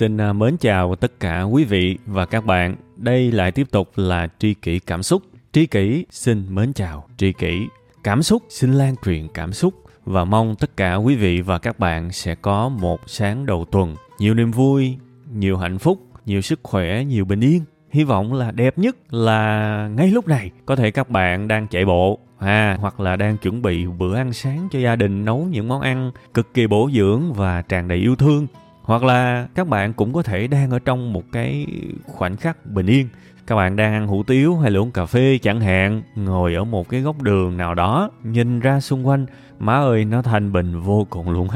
Xin à, mến chào tất cả quý vị và các bạn. Đây lại tiếp tục là tri kỷ cảm xúc. Tri kỷ xin mến chào tri kỷ. Cảm xúc xin lan truyền cảm xúc và mong tất cả quý vị và các bạn sẽ có một sáng đầu tuần nhiều niềm vui, nhiều hạnh phúc, nhiều sức khỏe, nhiều bình yên. Hy vọng là đẹp nhất là ngay lúc này có thể các bạn đang chạy bộ à, hoặc là đang chuẩn bị bữa ăn sáng cho gia đình nấu những món ăn cực kỳ bổ dưỡng và tràn đầy yêu thương hoặc là các bạn cũng có thể đang ở trong một cái khoảnh khắc bình yên. Các bạn đang ăn hủ tiếu hay là uống cà phê chẳng hạn, ngồi ở một cái góc đường nào đó, nhìn ra xung quanh, má ơi, nó thanh bình vô cùng luôn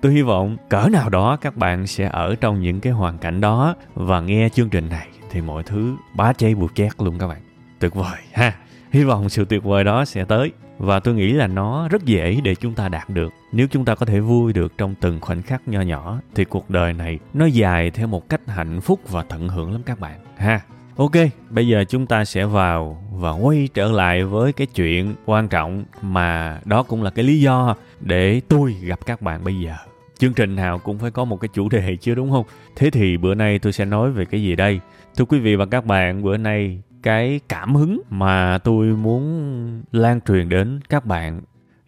tôi hy vọng cỡ nào đó các bạn sẽ ở trong những cái hoàn cảnh đó và nghe chương trình này thì mọi thứ bá cháy bụt chét luôn các bạn. Tuyệt vời ha. Hy vọng sự tuyệt vời đó sẽ tới và tôi nghĩ là nó rất dễ để chúng ta đạt được. Nếu chúng ta có thể vui được trong từng khoảnh khắc nho nhỏ, thì cuộc đời này nó dài theo một cách hạnh phúc và tận hưởng lắm các bạn. Ha. Ok, bây giờ chúng ta sẽ vào và quay trở lại với cái chuyện quan trọng mà đó cũng là cái lý do để tôi gặp các bạn bây giờ. Chương trình nào cũng phải có một cái chủ đề chứ, đúng không? Thế thì bữa nay tôi sẽ nói về cái gì đây? Thưa quý vị và các bạn, bữa nay cái cảm hứng mà tôi muốn lan truyền đến các bạn.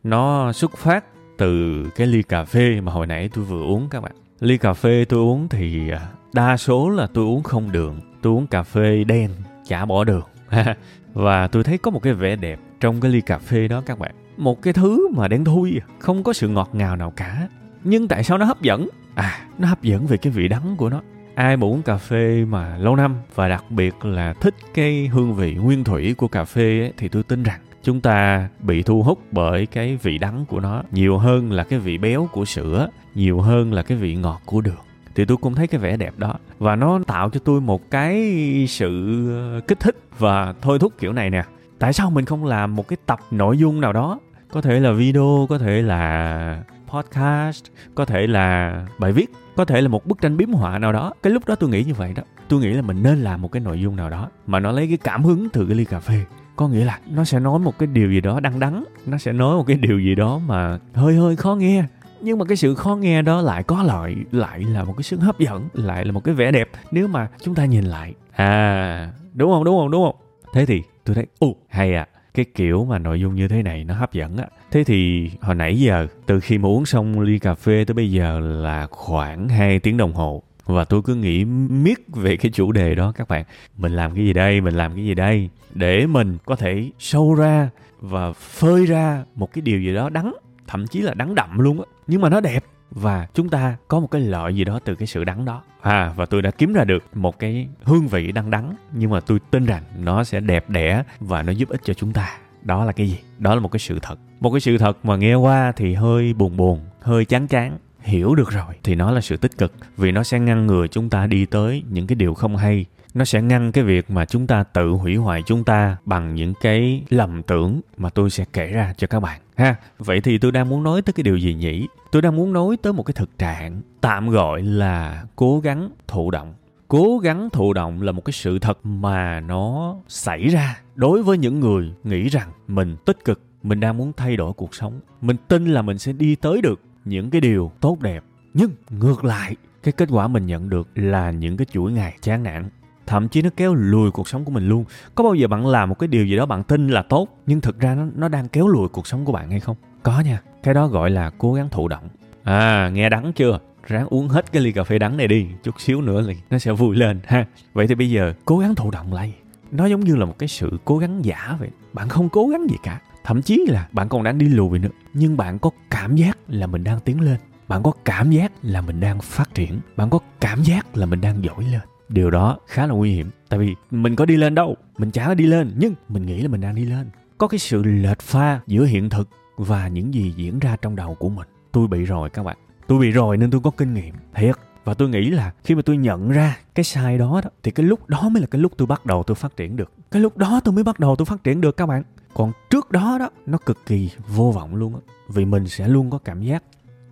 Nó xuất phát từ cái ly cà phê mà hồi nãy tôi vừa uống các bạn. Ly cà phê tôi uống thì à, đa số là tôi uống không đường. Tôi uống cà phê đen, chả bỏ đường và tôi thấy có một cái vẻ đẹp trong cái ly cà phê đó các bạn. Một cái thứ mà đen thui, không có sự ngọt ngào nào cả. Nhưng tại sao nó hấp dẫn? À nó hấp dẫn về cái vị đắng của nó ai mà uống cà phê mà lâu năm và đặc biệt là thích cái hương vị nguyên thủy của cà phê ấy, thì tôi tin rằng chúng ta bị thu hút bởi cái vị đắng của nó nhiều hơn là cái vị béo của sữa nhiều hơn là cái vị ngọt của đường. Thì tôi cũng thấy cái vẻ đẹp đó và nó tạo cho tôi một cái sự ờ, kích thích và thôi thúc kiểu này nè. Tại sao mình không làm một cái tập nội dung nào đó? Có thể là video có thể là podcast có thể là bài viết có thể là một bức tranh biếm họa nào đó. Cái lúc đó tôi nghĩ như vậy đó. Tôi nghĩ là mình nên làm một cái nội dung nào đó mà nó lấy cái cảm hứng từ cái ly cà phê. Có nghĩa là nó sẽ nói một cái điều gì đó đắng đắng, nó sẽ nói một cái điều gì đó mà hơi hơi khó nghe. Nhưng mà cái sự khó nghe đó lại có lợi, lại là một cái sự hấp dẫn, lại là một cái vẻ đẹp. Nếu mà chúng ta nhìn lại à đúng không đúng không đúng không? Thế thì tôi thấy, ồ, hay à. Cái kiểu mà nội dung như thế này nó hấp dẫn á thế thì hồi nãy giờ, từ khi mà uống xong ly cà phê tới bây giờ là khoảng 2 tiếng đồng hồ. Và tôi cứ nghĩ miết về cái chủ đề đó, các bạn. Mình làm cái gì đây, mình làm cái gì đây? Để mình có thể sâu ra và phơi ra một cái điều gì đó đắng, thậm chí là đắng đậm luôn á. Nhưng mà nó đẹp. Và chúng ta có một cái lợi gì đó từ cái sự đắng đó. À và tôi đã kiếm ra được một cái hương vị đắng đắng, nhưng mà tôi tin rằng nó sẽ đẹp đẽ và nó giúp ích cho chúng ta đó là cái gì? Đó là một cái sự thật. Một cái sự thật mà nghe qua thì hơi buồn buồn, hơi chán chán. Hiểu được rồi. Thì nó là sự tích cực, vì nó sẽ ngăn ngừa chúng ta đi tới những cái điều không hay. Nó sẽ ngăn cái việc mà chúng ta tự hủy hoại chúng ta bằng những cái lầm tưởng mà tôi sẽ kể ra cho các bạn, ha. Vậy thì tôi đang muốn nói tới cái điều gì nhỉ? Tôi đang muốn nói tới một cái thực trạng tạm gọi là cố gắng thụ động cố gắng thụ động là một cái sự thật mà nó xảy ra đối với những người nghĩ rằng mình tích cực, mình đang muốn thay đổi cuộc sống. Mình tin là mình sẽ đi tới được những cái điều tốt đẹp. Nhưng ngược lại, cái kết quả mình nhận được là những cái chuỗi ngày chán nản. Thậm chí nó kéo lùi cuộc sống của mình luôn. Có bao giờ bạn làm một cái điều gì đó bạn tin là tốt, nhưng thực ra nó nó đang kéo lùi cuộc sống của bạn hay không? Có nha. Cái đó gọi là cố gắng thụ động. À nghe đắng chưa? Ráng uống hết cái ly cà phê đắng này đi, chút xíu nữa thì nó sẽ vui lên, ha. Vậy thì bây giờ, cố gắng thụ động lại. Nó giống như là một cái sự cố gắng giả vậy. Bạn không cố gắng gì cả. Thậm chí là bạn còn đang đi lùi nữa. Nhưng bạn có cảm giác là mình đang tiến lên. Bạn có cảm giác là mình đang phát triển. Bạn có cảm giác là mình đang giỏi lên. Điều đó khá là nguy hiểm. Tại vì mình có đi lên đâu? Mình chả có đi lên, nhưng mình nghĩ là mình đang đi lên. Có cái sự lệch pha giữa hiện thực và những gì diễn ra trong đầu của mình. Tôi bị rồi các bạn tôi bị rồi nên tôi có kinh nghiệm thiệt. Và tôi nghĩ là khi mà tôi nhận ra cái sai đó, đó thì cái lúc đó mới là cái lúc tôi bắt đầu tôi phát triển được. Cái lúc đó tôi mới bắt đầu tôi phát triển được các bạn. Còn trước đó đó nó cực kỳ vô vọng luôn á vì mình sẽ luôn có cảm giác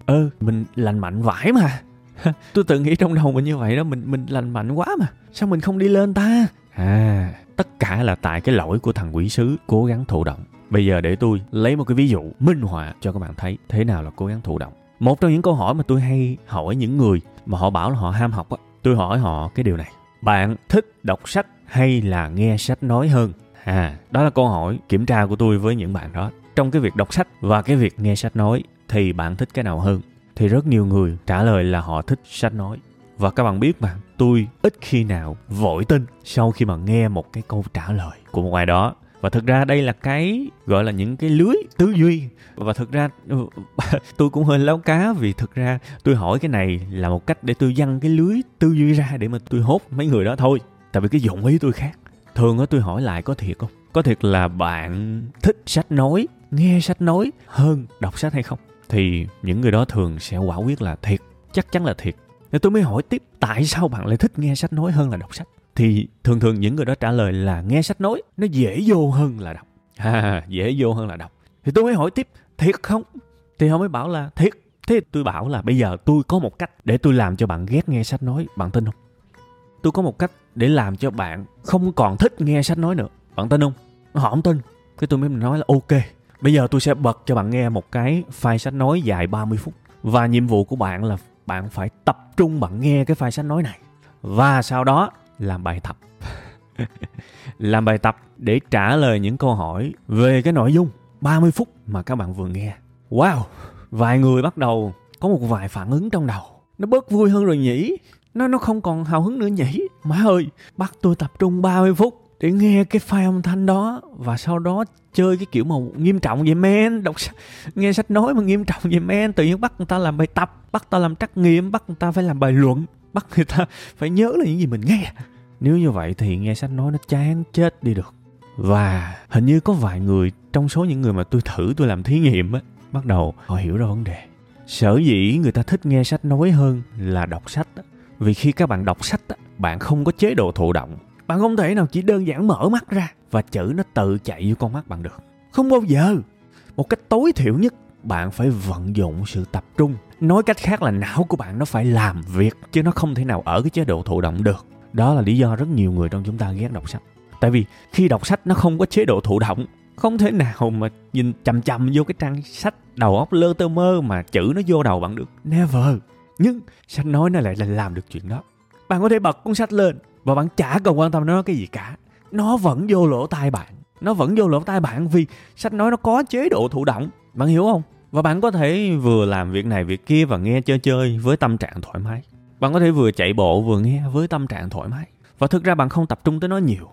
ơ ừ, mình lành mạnh vãi mà. Tôi tự nghĩ trong đầu mình như vậy đó mình mình lành mạnh quá mà. Sao mình không đi lên ta? À tất cả là tại cái lỗi của thằng quỷ sứ cố gắng thụ động. Bây giờ để tôi lấy một cái ví dụ minh họa cho các bạn thấy thế nào là cố gắng thụ động một trong những câu hỏi mà tôi hay hỏi những người mà họ bảo là họ ham học á, tôi hỏi họ cái điều này. Bạn thích đọc sách hay là nghe sách nói hơn? À đó là câu hỏi kiểm tra của tôi với những bạn đó. Trong cái việc đọc sách và cái việc nghe sách nói thì bạn thích cái nào hơn? Thì rất nhiều người trả lời là họ thích sách nói. Và các bạn biết mà, tôi ít khi nào vội tin sau khi mà nghe một cái câu trả lời của một ai đó và thực ra đây là cái, gọi là những cái lưới tư duy. Và thực ra ừ, tôi cũng hơi láo cá vì thực ra tôi hỏi cái này là một cách để tôi dăng cái lưới tư duy ra để mà tôi hốt mấy người đó thôi. Tại vì cái dụng ý tôi khác. Thường á, tôi hỏi lại có thiệt không? Có thiệt là bạn thích sách nói, nghe sách nói hơn đọc sách hay không? Thì những người đó thường sẽ quả quyết là thiệt, chắc chắn là thiệt. Nên tôi mới hỏi tiếp, tại sao bạn lại thích nghe sách nói hơn là đọc sách? Thì thường thường những người đó trả lời là nghe sách nói nó dễ vô hơn là đọc. À, dễ vô hơn là đọc. Thì tôi mới hỏi tiếp thiệt không? Thì họ mới bảo là thiệt. Thế tôi bảo là bây giờ tôi có một cách để tôi làm cho bạn ghét nghe sách nói bạn tin không? Tôi có một cách để làm cho bạn không còn thích nghe sách nói nữa bạn tin không? Họ không tin. Cái tôi mới nói là ok bây giờ tôi sẽ bật cho bạn nghe một cái file sách nói dài 30 phút. Và nhiệm vụ của bạn là bạn phải tập trung bạn nghe cái file sách nói này. Và sau đó làm bài tập. Làm bài tập để trả lời những câu hỏi về cái nội dung 30 phút mà các bạn vừa nghe. Wow, vài người bắt đầu có một vài phản ứng trong đầu. Nó bớt vui hơn rồi nhỉ? Nó nó không còn hào hứng nữa nhỉ? Má ơi, bắt tôi tập trung 30 phút để nghe cái file âm thanh đó và sau đó chơi cái kiểu mà nghiêm trọng vậy men. Đọc nghe sách nói mà nghiêm trọng vậy men. Tự nhiên bắt người ta làm bài tập, bắt ta làm trắc nghiệm, bắt người ta phải làm bài luận bắt người ta phải nhớ là những gì mình nghe. Nếu như vậy thì nghe sách nói nó chán chết đi được. Và hình như có vài người, trong số những người mà tôi thử tôi làm thí nghiệm á, bắt đầu họ hiểu ra vấn đề. Sở dĩ người ta thích nghe sách nói hơn là đọc sách á. Vì khi các bạn đọc sách á, bạn không có chế độ thụ động. Bạn không thể nào chỉ đơn giản mở mắt ra và chữ nó tự chạy vô con mắt bạn được. Không bao giờ. Một cách tối thiểu nhất, bạn phải vận dụng sự tập trung nói cách khác là não của bạn nó phải làm việc chứ nó không thể nào ở cái chế độ thụ động được. Đó là lý do rất nhiều người trong chúng ta ghét đọc sách. Tại vì khi đọc sách nó không có chế độ thụ động, không thể nào mà nhìn chằm chằm vô cái trang sách đầu óc lơ tơ mơ mà chữ nó vô đầu bạn được. Never. Nhưng sách nói nó lại là làm được chuyện đó. Bạn có thể bật cuốn sách lên và bạn chả cần quan tâm nó cái gì cả. Nó vẫn vô lỗ tai bạn. Nó vẫn vô lỗ tai bạn vì sách nói nó có chế độ thụ động. Bạn hiểu không? Và bạn có thể vừa làm việc này việc kia và nghe chơi chơi với tâm trạng thoải mái. Bạn có thể vừa chạy bộ vừa nghe với tâm trạng thoải mái. Và thực ra bạn không tập trung tới nó nhiều.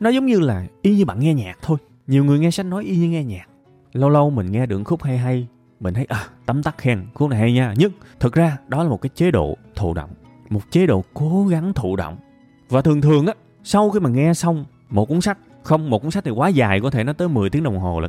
Nó giống như là y như bạn nghe nhạc thôi. Nhiều người nghe sách nói y như nghe nhạc. Lâu lâu mình nghe được khúc hay hay, mình thấy à tấm tắc khen, khúc này hay nha. Nhưng thực ra đó là một cái chế độ thụ động, một chế độ cố gắng thụ động. Và thường thường á, sau khi mà nghe xong một cuốn sách, không, một cuốn sách thì quá dài có thể nó tới 10 tiếng đồng hồ là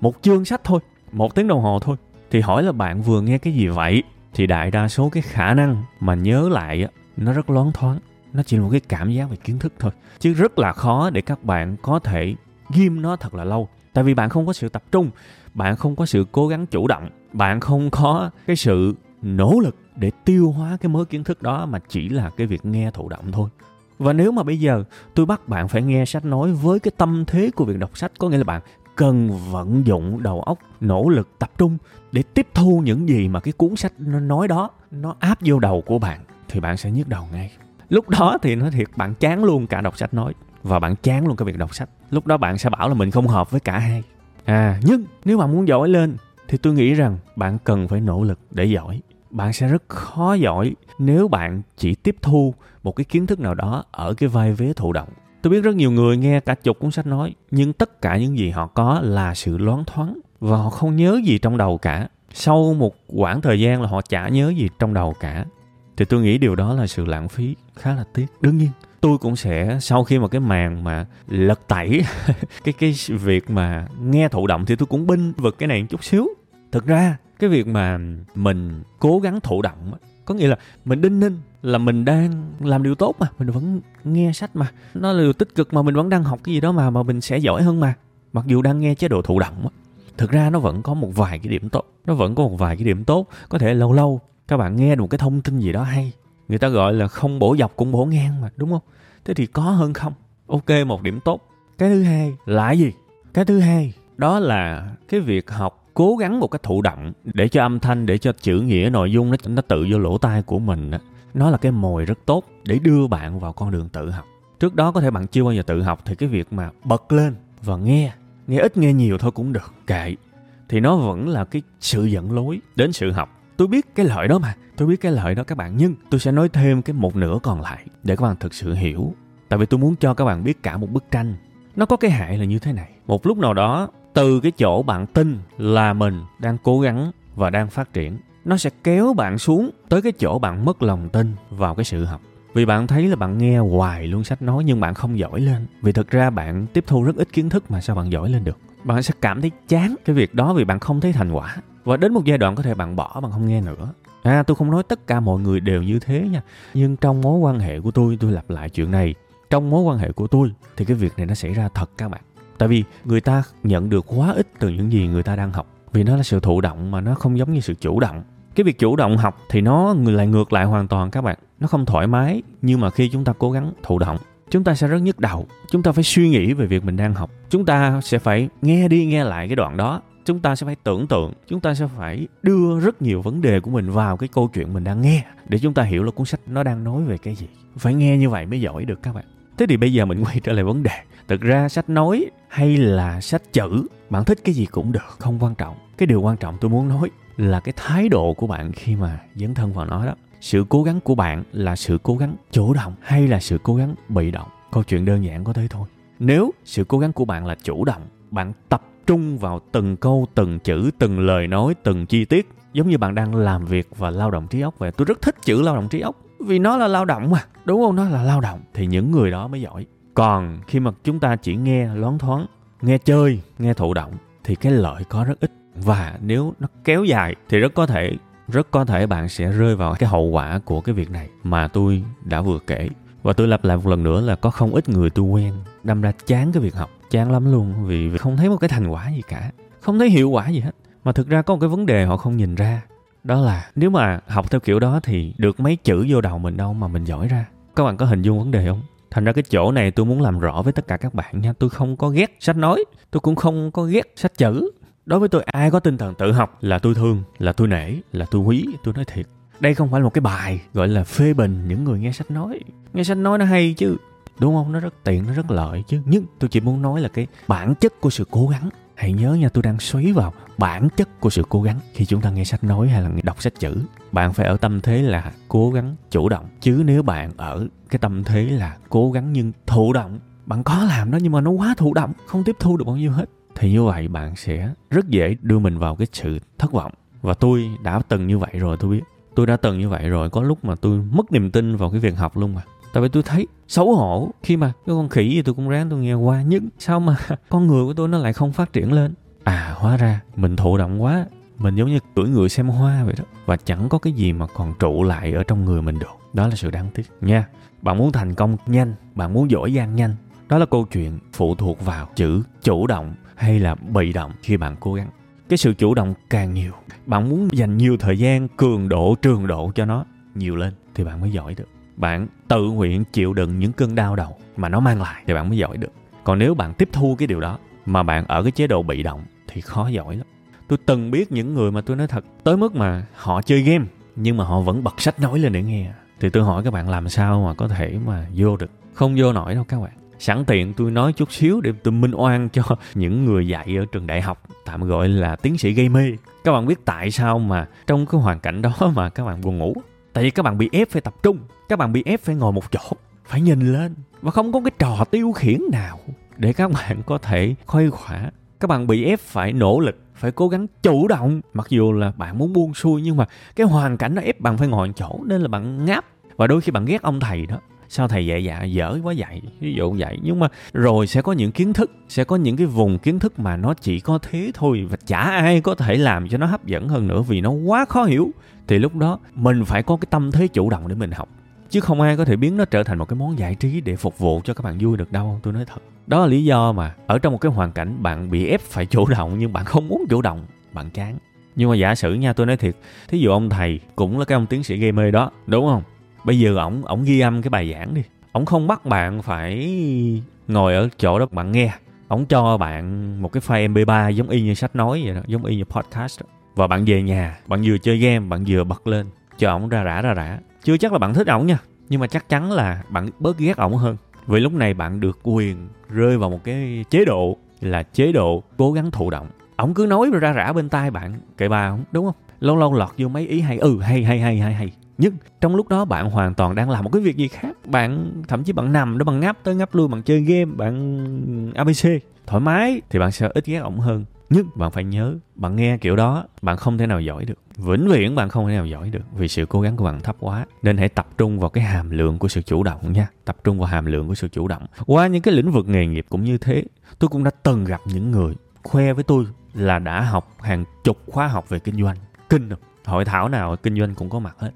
một chương sách thôi một tiếng đồng hồ thôi. Thì hỏi là bạn vừa nghe cái gì vậy? Thì đại đa số cái khả năng mà nhớ lại nó rất loáng thoáng. Nó chỉ là một cái cảm giác về kiến thức thôi. Chứ rất là khó để các bạn có thể ghim nó thật là lâu. Tại vì bạn không có sự tập trung, bạn không có sự cố gắng chủ động, bạn không có cái sự nỗ lực để tiêu hóa cái mớ kiến thức đó mà chỉ là cái việc nghe thụ động thôi. Và nếu mà bây giờ tôi bắt bạn phải nghe sách nói với cái tâm thế của việc đọc sách, có nghĩa là bạn cần vận dụng đầu óc, nỗ lực tập trung để tiếp thu những gì mà cái cuốn sách nó nói đó, nó áp vô đầu của bạn, thì bạn sẽ nhức đầu ngay. Lúc đó thì nó thiệt, bạn chán luôn cả đọc sách nói, và bạn chán luôn cái việc đọc sách. Lúc đó bạn sẽ bảo là mình không hợp với cả hai. À nhưng nếu bạn muốn giỏi lên, thì tôi nghĩ rằng bạn cần phải nỗ lực để giỏi. Bạn sẽ rất khó giỏi nếu bạn chỉ tiếp thu một cái kiến thức nào đó ở cái vai vế thụ động tôi biết rất nhiều người nghe cả chục cuốn sách nói, nhưng tất cả những gì họ có là sự loáng thoáng và họ không nhớ gì trong đầu cả. Sau một quãng thời gian là họ chả nhớ gì trong đầu cả. Thì tôi nghĩ điều đó là sự lãng phí, khá là tiếc. Đương nhiên, tôi cũng sẽ, sau khi mà cái màn mà lật tẩy, cái cái việc mà nghe thụ động thì tôi cũng binh vực cái này một chút xíu. Thực ra, cái việc mà mình cố gắng thụ động có nghĩa là mình đinh ninh là mình đang làm điều tốt mà, mình vẫn nghe sách mà. Nó là điều tích cực mà, mình vẫn đang học cái gì đó mà mà mình sẽ giỏi hơn mà. Mặc dù đang nghe chế độ thụ động á, thực ra nó vẫn có một vài cái điểm tốt, nó vẫn có một vài cái điểm tốt. Có thể lâu lâu các bạn nghe được một cái thông tin gì đó hay, người ta gọi là không bổ dọc cũng bổ ngang mà, đúng không? Thế thì có hơn không? Ok, một điểm tốt. Cái thứ hai là gì? Cái thứ hai đó là cái việc học cố gắng một cái thụ động để cho âm thanh, để cho chữ nghĩa, nội dung nó nó tự vô lỗ tai của mình đó. nó là cái mồi rất tốt để đưa bạn vào con đường tự học. Trước đó có thể bạn chưa bao giờ tự học thì cái việc mà bật lên và nghe nghe ít nghe nhiều thôi cũng được. Kệ. Thì nó vẫn là cái sự dẫn lối đến sự học. Tôi biết cái lợi đó mà, tôi biết cái lợi đó các bạn, nhưng tôi sẽ nói thêm cái một nửa còn lại để các bạn thực sự hiểu. Tại vì tôi muốn cho các bạn biết cả một bức tranh. Nó có cái hại là như thế này. Một lúc nào đó từ cái chỗ bạn tin là mình đang cố gắng và đang phát triển, nó sẽ kéo bạn xuống tới cái chỗ bạn mất lòng tin vào cái sự học. Vì bạn thấy là bạn nghe hoài luôn sách nói nhưng bạn không giỏi lên. Vì thực ra bạn tiếp thu rất ít kiến thức mà sao bạn giỏi lên được? Bạn sẽ cảm thấy chán cái việc đó vì bạn không thấy thành quả. Và đến một giai đoạn có thể bạn bỏ, bạn không nghe nữa. À tôi không nói tất cả mọi người đều như thế nha. Nhưng trong mối quan hệ của tôi tôi lặp lại chuyện này. Trong mối quan hệ của tôi, thì cái việc này nó xảy ra thật các bạn tại vì người ta nhận được quá ít từ những gì người ta đang học. Vì nó là sự thụ động mà nó không giống như sự chủ động. Cái việc chủ động học thì nó lại, ngược lại hoàn toàn các bạn. Nó không thoải mái, nhưng mà khi chúng ta cố gắng thụ động, chúng ta sẽ rất nhức đầu. Chúng ta phải suy nghĩ về việc mình đang học. Chúng ta sẽ phải nghe đi nghe lại cái đoạn đó. Chúng ta sẽ phải tưởng tượng. Chúng ta sẽ phải đưa rất nhiều vấn đề của mình vào cái câu chuyện mình đang nghe. Để chúng ta hiểu là cuốn sách nó đang nói về cái gì. Phải nghe như vậy mới giỏi được các bạn thế thì bây giờ mình quay trở lại vấn đề. Thực ra sách nói hay là sách chữ, bạn thích cái gì cũng được, không quan trọng. Cái điều quan trọng tôi muốn nói là cái thái độ của bạn khi mà dấn thân vào nó đó. Sự cố gắng của bạn là sự cố gắng chủ động hay là sự cố gắng bị động? Câu chuyện đơn giản có thế thôi. Nếu sự cố gắng của bạn là chủ động, bạn tập trung vào từng câu, từng chữ, từng lời nói, từng chi tiết, giống như bạn đang làm việc và lao động trí óc vậy. Tôi rất thích chữ lao động trí óc vì nó là lao động mà, đúng không? Nó là lao động. Thì những người đó mới giỏi. Còn khi mà chúng ta chỉ nghe loáng thoáng, nghe chơi, nghe thụ động, thì cái lợi có rất ít. Và nếu nó kéo dài, thì rất có thể, rất có thể bạn sẽ rơi vào cái hậu quả của cái việc này mà tôi đã vừa kể. Và tôi lặp lại một lần nữa là có không ít người tôi quen đâm ra chán cái việc học, chán lắm luôn, vì không thấy một cái thành quả gì cả. Không thấy hiệu quả gì hết. Mà thực ra có một cái vấn đề họ không nhìn ra đó là nếu mà học theo kiểu đó thì được mấy chữ vô đầu mình đâu mà mình giỏi ra. Các bạn có hình dung vấn đề không? Thành ra cái chỗ này tôi muốn làm rõ với tất cả các bạn nha. Tôi không có ghét sách nói, tôi cũng không có ghét sách chữ. Đối với tôi, ai có tinh thần tự học là tôi thương, là tôi nể, là tôi quý, tôi nói thiệt. Đây không phải là một cái bài gọi là phê bình những người nghe sách nói. Nghe sách nói nó hay chứ, đúng không? Nó rất tiện, nó rất lợi chứ. Nhưng tôi chỉ muốn nói là cái bản chất của sự cố gắng hãy nhớ nha, tôi đang xoáy vào bản chất của sự cố gắng khi chúng ta nghe sách nói hay là đọc sách chữ. Bạn phải ở tâm thế là cố gắng chủ động. Chứ nếu bạn ở cái tâm thế là cố gắng nhưng thụ động, bạn có làm đó nhưng mà nó quá thụ động, không tiếp thu được bao nhiêu hết. Thì như vậy bạn sẽ rất dễ đưa mình vào cái sự thất vọng. Và tôi đã từng như vậy rồi, tôi biết. Tôi đã từng như vậy rồi, có lúc mà tôi mất niềm tin vào cái việc học luôn mà tại vì tôi thấy xấu hổ khi mà cái con khỉ gì tôi cũng ráng tôi nghe qua. Nhưng sao mà con người của tôi nó lại không phát triển lên? À hóa ra mình thụ động quá. Mình giống như tuổi người xem hoa vậy đó. Và chẳng có cái gì mà còn trụ lại ở trong người mình được. Đó là sự đáng tiếc nha. Bạn muốn thành công nhanh, bạn muốn giỏi giang nhanh. Đó là câu chuyện phụ thuộc vào chữ chủ động hay là bị động khi bạn cố gắng. Cái sự chủ động càng nhiều, bạn muốn dành nhiều thời gian, cường độ, trường độ cho nó nhiều lên thì bạn mới giỏi được bạn tự nguyện chịu đựng những cơn đau đầu mà nó mang lại thì bạn mới giỏi được. Còn nếu bạn tiếp thu cái điều đó mà bạn ở cái chế độ bị động thì khó giỏi lắm. Tôi từng biết những người mà tôi nói thật, tới mức mà họ chơi game nhưng mà họ vẫn bật sách nói lên để nghe. Thì tôi hỏi các bạn làm sao mà có thể mà vô được? Không vô nổi đâu các bạn. Sẵn tiện tôi nói chút xíu để tôi minh oan cho những người dạy ở trường đại học, tạm gọi là tiến sĩ gây mê. Các bạn biết tại sao mà trong cái hoàn cảnh đó mà các bạn buồn ngủ? Tại vì các bạn bị ép phải tập trung các bạn bị ép phải ngồi một chỗ, phải nhìn lên, và không có cái trò tiêu khiển nào để các bạn có thể khuây khỏa. Các bạn bị ép phải nỗ lực, phải cố gắng chủ động. Mặc dù là bạn muốn buông xuôi, nhưng mà cái hoàn cảnh nó ép bạn phải ngồi chỗ, nên là bạn ngáp. Và đôi khi bạn ghét ông thầy đó. Sao thầy dạy dạ dở quá dạy ví dụ vậy. Nhưng mà rồi sẽ có những kiến thức, sẽ có những cái vùng kiến thức mà nó chỉ có thế thôi, và chả ai có thể làm cho nó hấp dẫn hơn nữa vì nó quá khó hiểu. Thì lúc đó mình phải có cái tâm thế chủ động để mình học chứ không ai có thể biến nó trở thành một cái món giải trí để phục vụ cho các bạn vui được đâu, tôi nói thật. Đó là lý do mà ở trong một cái hoàn cảnh bạn bị ép phải chủ động nhưng bạn không muốn chủ động, bạn chán. Nhưng mà giả sử nha, tôi nói thiệt, thí dụ ông thầy cũng là cái ông tiến sĩ gây mê đó, đúng không? Bây giờ ổng ổng ghi âm cái bài giảng đi. Ổng không bắt bạn phải ngồi ở chỗ đó bạn nghe. Ổng cho bạn một cái file mp3 giống y như sách nói vậy đó, giống y như podcast đó. và bạn về nhà, bạn vừa chơi game, bạn vừa bật lên, cho ổng ra rã ra rã chưa chắc là bạn thích ổng nha, nhưng mà chắc chắn là bạn bớt ghét ổng hơn. Vì lúc này bạn được quyền rơi vào một cái chế độ là chế độ cố gắng thụ động. Ổng cứ nói ra rã bên tai bạn, kệ bà ổng, đúng không? Lâu lâu lọt vô mấy ý hay ừ hay hay hay hay hay. Nhưng trong lúc đó bạn hoàn toàn đang làm một cái việc gì khác. Bạn, thậm chí bạn nằm đó, bạn ngáp tới ngáp lui, bạn chơi game, bạn abc thoải mái thì bạn sẽ ít ghét ổng hơn nhưng bạn phải nhớ, bạn nghe kiểu đó, bạn không thể nào giỏi được. Vĩnh viễn bạn không thể nào giỏi được vì sự cố gắng của bạn thấp quá. Nên hãy tập trung vào cái hàm lượng của sự chủ động nha. Tập trung vào hàm lượng của sự chủ động. Qua những cái lĩnh vực nghề nghiệp cũng như thế, tôi cũng đã từng gặp những người khoe với tôi là đã học hàng chục khóa học về kinh doanh. Kinh rồi hội thảo nào kinh doanh cũng có mặt hết.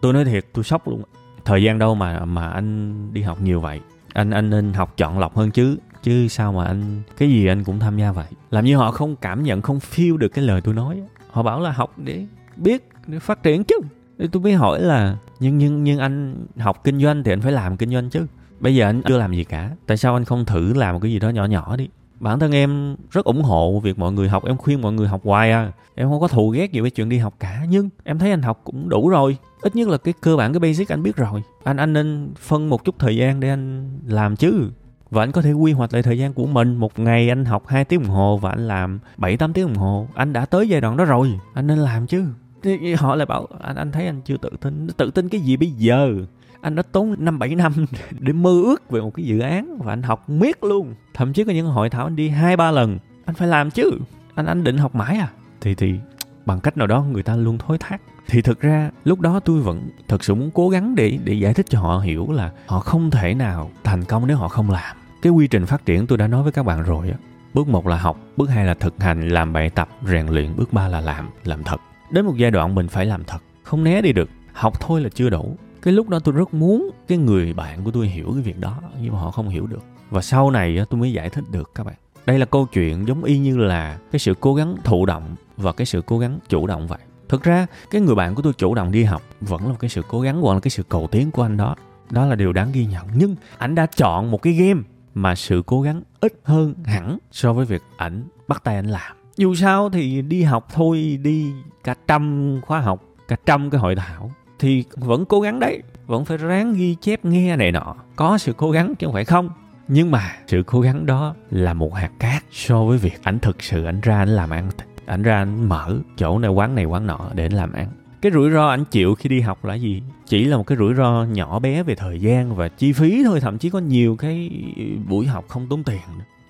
Tôi nói thiệt, tôi sốc luôn. Thời gian đâu mà mà anh đi học nhiều vậy? Anh anh nên học chọn lọc hơn chứ chứ sao mà anh, cái gì anh cũng tham gia vậy? Làm như họ không cảm nhận, không feel được cái lời tôi nói họ bảo là học để biết, để phát triển chứ. Tôi mới hỏi là, nhưng nhưng nhưng anh học kinh doanh thì anh phải làm kinh doanh chứ. Bây giờ anh chưa làm gì cả. Tại sao anh không thử làm một cái gì đó nhỏ nhỏ đi? Bản thân em rất ủng hộ việc mọi người học. Em khuyên mọi người học hoài à. Em không có thù ghét gì với chuyện đi học cả. Nhưng em thấy anh học cũng đủ rồi. Ít nhất là cái cơ bản, cái basic anh biết rồi. Anh anh nên phân một chút thời gian để anh làm chứ và anh có thể quy hoạch lại thời gian của mình. Một ngày anh học 2 tiếng đồng hồ và anh làm 7 8 tiếng đồng hồ. Anh đã tới giai đoạn đó rồi. Anh nên làm chứ. Thì họ lại bảo anh anh thấy anh chưa tự tin. Tự tin cái gì bây giờ? Anh đã tốn năm, bảy năm để mơ ước về một cái dự án và anh học miết luôn. Thậm chí có những hội thảo anh đi hai, ba lần. Anh phải làm chứ. Anh anh định học mãi à? Thì thì bằng cách nào đó người ta luôn thối thác thì thực ra, lúc đó tôi vẫn thật sự muốn cố gắng để để giải thích cho họ hiểu là họ không thể nào thành công nếu họ không làm. Cái quy trình phát triển tôi đã nói với các bạn rồi á. Bước một là học, bước hai là thực hành, làm bài tập, rèn luyện, bước ba là làm làm thật. Đến một giai đoạn mình phải làm thật, không né đi được, học thôi là chưa đủ. Cái lúc đó tôi rất muốn cái người bạn của tôi hiểu cái việc đó, nhưng mà họ không hiểu được. Và sau này tôi mới giải thích được các bạn. Đây là câu chuyện giống y như là cái sự cố gắng thụ động và cái sự cố gắng chủ động vậy thực ra, cái người bạn của tôi chủ động đi học vẫn là một cái sự cố gắng hoặc là cái sự cầu tiến của anh đó. Đó là điều đáng ghi nhận. Nhưng ảnh đã chọn một cái game mà sự cố gắng ít hơn hẳn so với việc ảnh bắt tay anh làm. Dù sao thì đi học thôi, đi cả trăm khóa học, cả trăm cái hội thảo thì vẫn cố gắng đấy. Vẫn phải ráng ghi chép, nghe này nọ. Có sự cố gắng chứ không phải không. Nhưng mà sự cố gắng đó là một hạt cát so với việc ảnh thực sự ảnh ra, ảnh làm ăn ảnh ra ảnh mở chỗ này, quán này, quán nọ để anh làm ăn. Cái rủi ro ảnh chịu khi đi học là gì? Chỉ là một cái rủi ro nhỏ bé về thời gian và chi phí thôi, thậm chí có nhiều cái buổi học không tốn tiền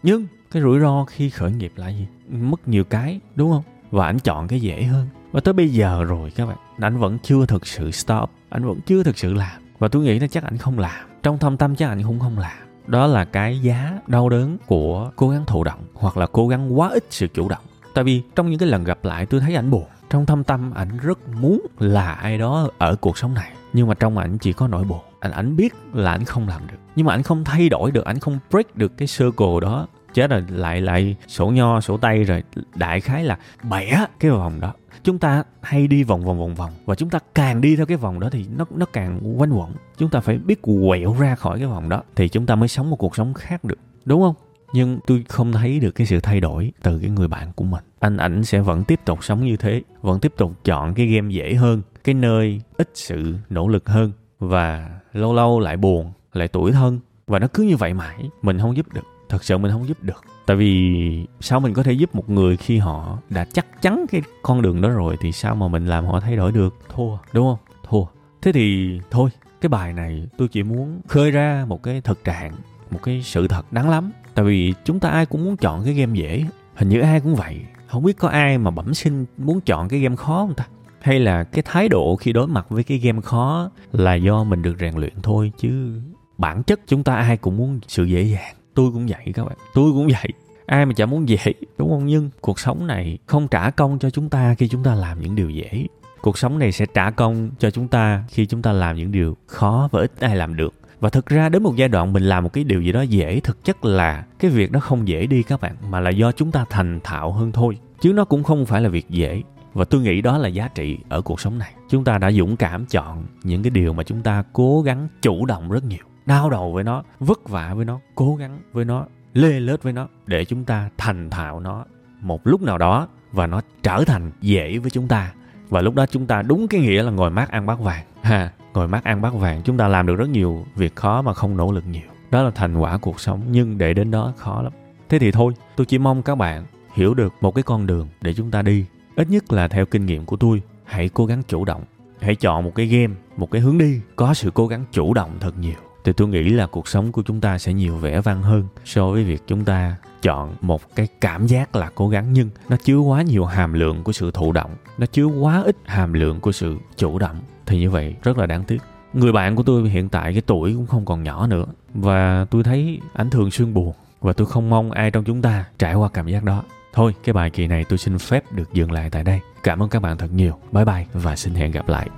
nhưng cái rủi ro khi khởi nghiệp là gì? Mất nhiều cái, đúng không? Và ảnh chọn cái dễ hơn. Và tới bây giờ rồi các bạn anh vẫn chưa thực sự stop anh vẫn chưa thực sự làm. Và tôi nghĩ là chắc anh không làm. Trong thâm tâm chắc anh cũng không làm. Đó là cái giá đau đớn của cố gắng thụ động hoặc là cố gắng quá ít sự chủ động tại vì trong những cái lần gặp lại tôi thấy ảnh buồn, trong thâm tâm ảnh rất muốn là ai đó ở cuộc sống này. Nhưng mà trong ảnh chỉ có nỗi buồn. Ảnh ảnh biết là ảnh không làm được. Nhưng mà ảnh không thay đổi được, ảnh không break được cái circle đó. Chết rồi, lại lại sổ nho, sổ tay rồi đại khái là bẻ cái vòng đó. Chúng ta hay đi vòng vòng vòng vòng. Và chúng ta càng đi theo cái vòng đó thì nó nó càng quanh quẩn. Chúng ta phải biết quẹo ra khỏi cái vòng đó thì chúng ta mới sống một cuộc sống khác được. Đúng không? Nhưng tôi không thấy được cái sự thay đổi từ cái người bạn của mình. Anh ảnh sẽ vẫn tiếp tục sống như thế, vẫn tiếp tục chọn cái game dễ hơn, cái nơi ít sự nỗ lực hơn, và lâu lâu lại buồn, lại tuổi thân. Và nó cứ như vậy mãi, mình không giúp được. Thật sự mình không giúp được. Tại vì sao mình có thể giúp một người khi họ đã chắc chắn cái con đường đó rồi thì sao mà mình làm họ thay đổi được? Thua, đúng không? Thua. Thế thì thôi, cái bài này tôi chỉ muốn khơi ra một cái thực trạng, một cái sự thật đáng lắm tại vì chúng ta ai cũng muốn chọn cái game dễ, hình như ai cũng vậy. Không biết có ai mà bẩm sinh muốn chọn cái game khó không ta? Hay là cái thái độ khi đối mặt với cái game khó là do mình được rèn luyện thôi, chứ bản chất chúng ta ai cũng muốn sự dễ dàng. Tôi cũng vậy các bạn. Tôi cũng vậy. Ai mà chả muốn dễ, đúng không? Nhưng cuộc sống này không trả công cho chúng ta khi chúng ta làm những điều dễ. Cuộc sống này sẽ trả công cho chúng ta khi chúng ta làm những điều khó và ít ai làm được và thực ra đến một giai đoạn mình làm một cái điều gì đó dễ, thực chất là cái việc đó không dễ đi các bạn, mà là do chúng ta thành thạo hơn thôi, chứ nó cũng không phải là việc dễ. Và tôi nghĩ đó là giá trị ở cuộc sống này. Chúng ta đã dũng cảm chọn những cái điều mà chúng ta cố gắng chủ động rất nhiều, đau đầu với nó, vất vả với nó, cố gắng với nó, lê lết với nó, để chúng ta thành thạo nó một lúc nào đó và nó trở thành dễ với chúng ta. Và lúc đó chúng ta đúng cái nghĩa là ngồi mát ăn bát vàng. Ha ngồi mát ăn bát vàng, chúng ta làm được rất nhiều việc khó mà không nỗ lực nhiều. Đó là thành quả cuộc sống, nhưng để đến đó khó lắm. Thế thì thôi, tôi chỉ mong các bạn hiểu được một cái con đường để chúng ta đi. Ít nhất là theo kinh nghiệm của tôi, hãy cố gắng chủ động. Hãy chọn một cái game, một cái hướng đi có sự cố gắng chủ động thật nhiều. Thì tôi nghĩ là cuộc sống của chúng ta sẽ nhiều vẻ vang hơn so với việc chúng ta chọn một cái cảm giác là cố gắng, nhưng nó chứa quá nhiều hàm lượng của sự thụ động, nó chứa quá ít hàm lượng của sự chủ động thì như vậy rất là đáng tiếc. Người bạn của tôi hiện tại cái tuổi cũng không còn nhỏ nữa. Và tôi thấy ảnh thường xuyên buồn và tôi không mong ai trong chúng ta trải qua cảm giác đó. Thôi, cái bài kỳ này tôi xin phép được dừng lại tại đây. Cảm ơn các bạn thật nhiều. Bye bye và xin hẹn gặp lại.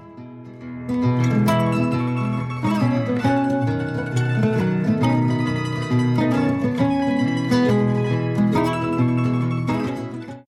thank you